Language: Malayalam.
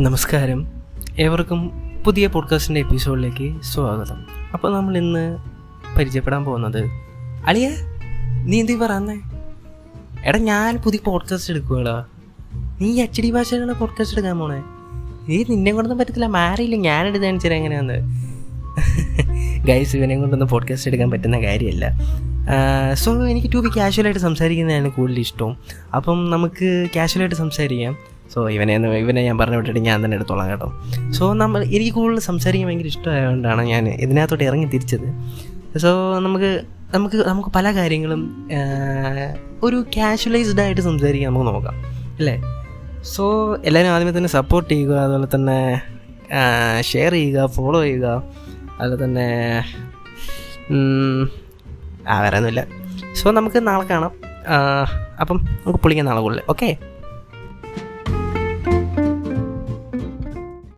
നമസ്കാരം. ഏവർക്കും പുതിയ പോഡ്കാസ്റ്റിന്റെ എപ്പിസോഡിലേക്ക് സ്വാഗതം. അപ്പോൾ നമ്മൾ ഇന്ന് പരിചയപ്പെടാൻ പോകുന്നത് അളിയ നീ എന്തി പറയുന്നേ എടാ ഞാൻ പുതിയ പോഡ്കാസ്റ്റ് എടുക്കുകയാടാ നീ എച്ച് ഡി ഭാഷയിലുള്ള പോഡ്കാസ്റ്റ് എടുക്കാൻ പോണേ? നീ നിന്നെ കൊണ്ടൊന്നും പറ്റത്തില്ല. മാറിയില്ല. ഞാൻ എടുത്താണ് ചില എങ്ങനെയാന്ന്. ഗൈസ് ഇവനെ കൊണ്ടൊന്നും പോഡ്കാസ്റ്റ് എടുക്കാൻ പറ്റുന്ന കാര്യമല്ല. സോ എനിക്ക് ടു ബി കാഷ്വലായിട്ട് സംസാരിക്കുന്നതാണ് കൂടുതൽ ഇഷ്ടവും അപ്പം നമുക്ക് കാഷ്വലായിട്ട് സംസാരിക്കാം. സോ ഇവനെ ഇവനെ ഞാൻ പറഞ്ഞു വിട്ടിട്ട് ഞാൻ തന്നെ എടുത്തോളാം കേട്ടോ. സോ നമ്മൾ എനിക്ക് കൂടുതൽ സംസാരിക്കാൻ ഭയങ്കര ഇഷ്ടമായതുകൊണ്ടാണ് ഞാൻ ഇതിനകത്തോട്ട് ഇറങ്ങി തിരിച്ചത്. സോ നമുക്ക് നമുക്ക് നമുക്ക് പല കാര്യങ്ങളും ഒരു കാഷ്വലൈസ്ഡ് ആയിട്ട് സംസാരിക്കാൻ നമുക്ക് നോക്കാം അല്ലേ? സോ എല്ലാവരും ആദ്യമേ തന്നെ സപ്പോർട്ട് ചെയ്യുക അതുപോലെ തന്നെ ഷെയർ ചെയ്യുക ഫോളോ ചെയ്യുക അതുപോലെ തന്നെ ആ വേറെ ഒന്നുമില്ല. സോ നമുക്ക് നാളെ കാണാം. അപ്പം നമുക്ക് പൊളിക്കാം നാളെ കൂടുതൽ ഓക്കെ